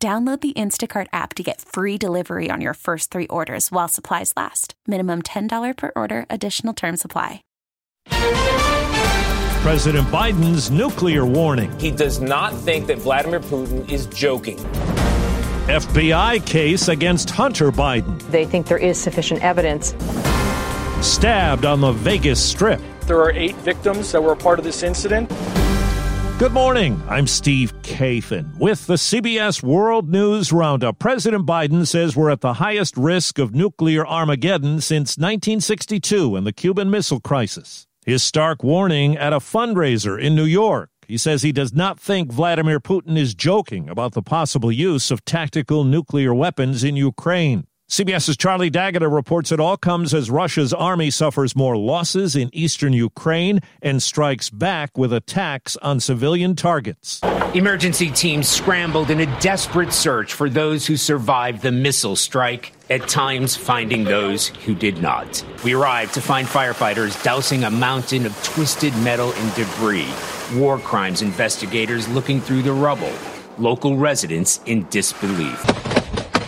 Download the Instacart app to get free delivery on your first three orders while supplies last. Minimum $10 per order, additional term supply. President Biden's nuclear warning. He does not think that Vladimir Putin is joking. FBI case against Hunter Biden. They think there is sufficient evidence. Stabbed on the Vegas Strip. There are eight victims that were a part of this incident. Good morning. I'm Steve Kathan with the CBS World News Roundup. President Biden says we're at the highest risk of nuclear Armageddon since 1962 and the Cuban Missile Crisis. His stark warning at a fundraiser in New York. He says he does not think Vladimir Putin is joking about the possible use of tactical nuclear weapons in Ukraine. CBS's Charlie D'Agata reports it all comes as Russia's army suffers more losses in eastern Ukraine and strikes back with attacks on civilian targets. Emergency teams scrambled in a desperate search for those who survived the missile strike, at times finding those who did not. We arrived to find firefighters dousing a mountain of twisted metal and debris, war crimes investigators looking through the rubble, local residents in disbelief.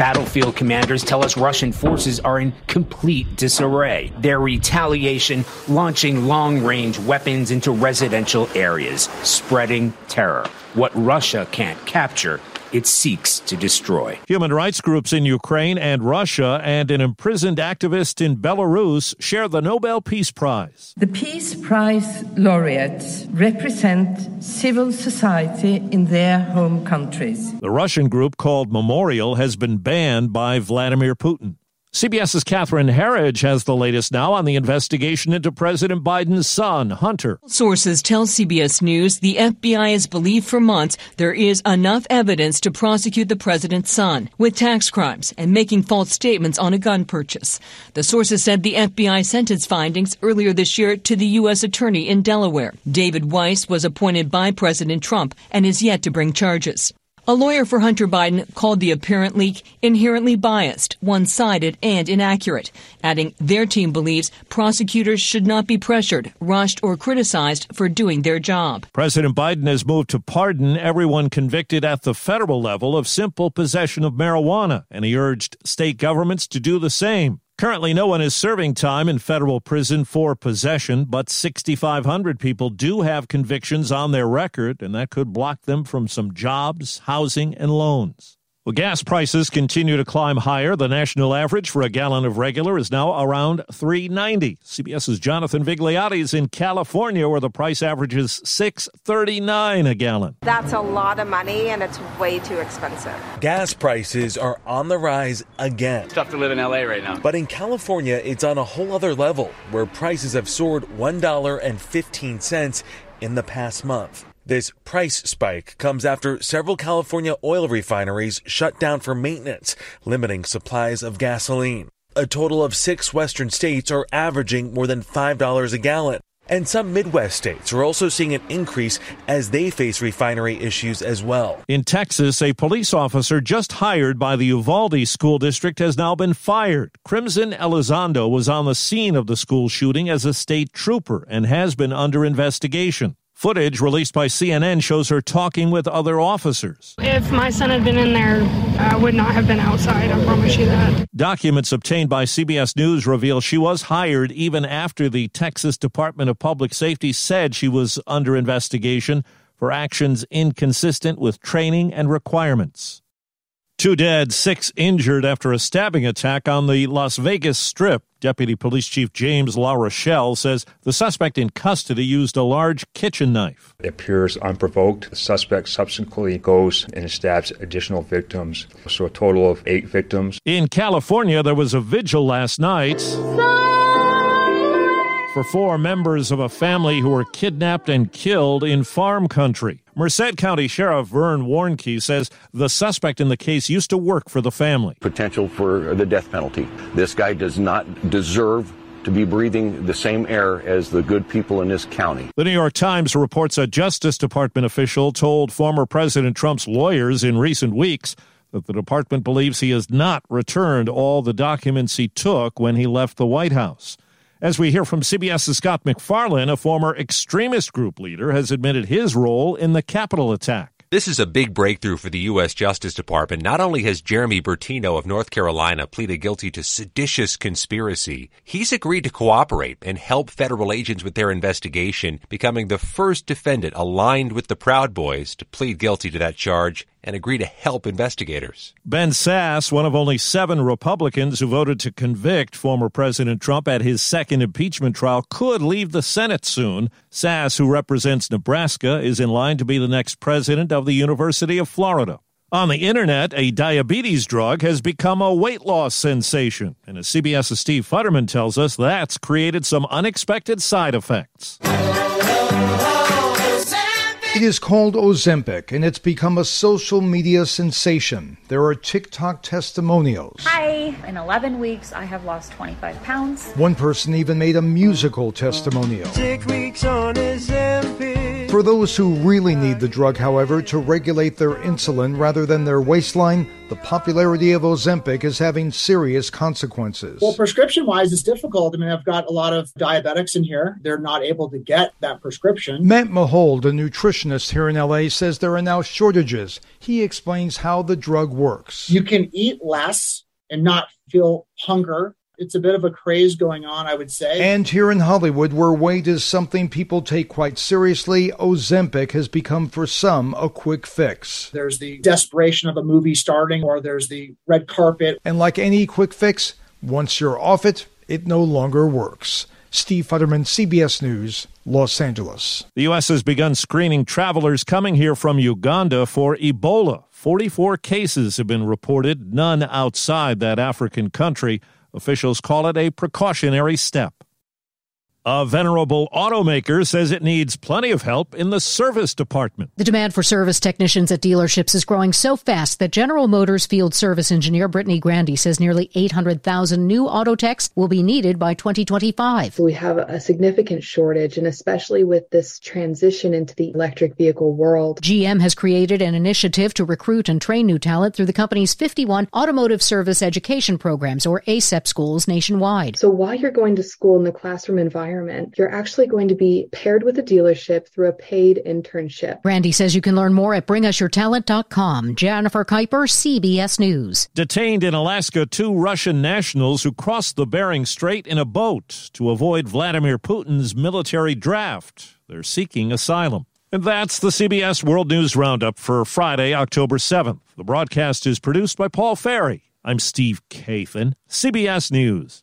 Battlefield commanders tell us Russian forces are in complete disarray. Their retaliation launching long range weapons into residential areas, spreading terror. What Russia can't capture, it seeks to destroy. Human rights groups in Ukraine and Russia and an imprisoned activist in Belarus share the Nobel Peace Prize. The Peace Prize laureates represent civil society in their home countries. The Russian group called Memorial has been banned by Vladimir Putin. CBS's Catherine Herridge has the latest now on the investigation into President Biden's son, Hunter. Sources tell CBS News the FBI has believed for months there is enough evidence to prosecute the president's son with tax crimes and making false statements on a gun purchase. The sources said the FBI sent its findings earlier this year to the U.S. Attorney in Delaware. David Weiss was appointed by President Trump and is yet to bring charges. A lawyer for Hunter Biden called the apparent leak inherently biased, one sided, and inaccurate, adding their team believes prosecutors should not be pressured, rushed, or criticized for doing their job. President Biden has moved to pardon everyone convicted at the federal level of simple possession of marijuana, and he urged state governments to do the same. Currently, no one is serving time in federal prison for possession, but 6,500 people do have convictions on their record, and that could block them from some jobs, housing, and loans. Well, gas prices continue to climb higher. The national average for a gallon of regular is now around 3.90. CBS's Jonathan Vigliotti is in California, where the price averages 6.39 a gallon. That's a lot of money, and it's way too expensive. Gas prices are on the rise again. It's tough to live in LA right now. But in California, it's on a whole other level, where prices have soared $1.15 in the past month. This price spike comes after several California oil refineries shut down for maintenance, limiting supplies of gasoline. A total of six western states are averaging more than $5 a gallon. And some Midwest states are also seeing an increase as they face refinery issues as well. In Texas, a police officer just hired by the Uvalde School District has now been fired. Crimson Elizondo was on the scene of the school shooting as a state trooper and has been under investigation. Footage released by CNN shows her talking with other officers. If my son had been in there, I would not have been outside, I promise you that. Documents obtained by CBS News reveal she was hired even after the Texas Department of Public Safety said she was under investigation for actions inconsistent with training and requirements. Two dead, six injured after a stabbing attack on the Las Vegas Strip. Deputy Police Chief James La Rochelle says the suspect in custody used a large kitchen knife. It appears unprovoked. The suspect subsequently goes and stabs additional victims, so a total of eight victims. In California, there was a vigil last night. For four members of a family who were kidnapped and killed in farm country. Merced County Sheriff Vern Warnke says the suspect in the case used to work for the family. Potential for the death penalty. This guy does not deserve to be breathing the same air as the good people in this county. The New York Times reports a Justice Department official told former President Trump's lawyers in recent weeks that the department believes he has not returned all the documents he took when he left the White House. As we hear from CBS's Scott MacFarlane, a former extremist group leader has admitted his role in the Capitol attack. This is a big breakthrough for the U.S. Justice Department. Not only has Jeremy Bertino of North Carolina pleaded guilty to seditious conspiracy, he's agreed to cooperate and help federal agents with their investigation, becoming the first defendant aligned with the Proud Boys to plead guilty to that charge and agree to help investigators. Ben Sasse, one of only seven Republicans who voted to convict former President Trump at his second impeachment trial, could leave the Senate soon. Sasse, who represents Nebraska, is in line to be the next president of the University of Florida. On the internet, a diabetes drug has become a weight loss sensation. And as CBS's Steve Futterman tells us, that's created some unexpected side effects. It is called Ozempic, and it's become a social media sensation. There are TikTok testimonials. Hi, in 11 weeks, I have lost 25 pounds. One person even made a musical testimonial. Six weeks on Ozempic. For those who really need the drug, however, to regulate their insulin rather than their waistline, the popularity of Ozempic is having serious consequences. Well, prescription wise, it's difficult. I mean, I've got a lot of diabetics in here. They're not able to get that prescription. Matt Mahold, a nutritionist here in LA, says there are now shortages. He explains how the drug works. You can eat less and not feel hunger it's a bit of a craze going on, I would say. And here in Hollywood, where weight is something people take quite seriously, Ozempic has become for some a quick fix. There's the desperation of a movie starting, or there's the red carpet. And like any quick fix, once you're off it, it no longer works. Steve Futterman, CBS News, Los Angeles. The U.S. has begun screening travelers coming here from Uganda for Ebola. 44 cases have been reported, none outside that African country. Officials call it a precautionary step. A venerable automaker says it needs plenty of help in the service department. The demand for service technicians at dealerships is growing so fast that General Motors field service engineer Brittany Grandy says nearly 800,000 new auto techs will be needed by 2025. We have a significant shortage, and especially with this transition into the electric vehicle world. GM has created an initiative to recruit and train new talent through the company's 51 automotive service education programs, or ASEP schools nationwide. So while you're going to school in the classroom environment, environment, you're actually going to be paired with a dealership through a paid internship. Randy says you can learn more at bringusyourtalent.com. Jennifer Keiper, CBS News. Detained in Alaska, two Russian nationals who crossed the Bering Strait in a boat to avoid Vladimir Putin's military draft. They're seeking asylum. And that's the CBS World News Roundup for Friday, October 7th. The broadcast is produced by Paul Ferry. I'm Steve Kathan, CBS News.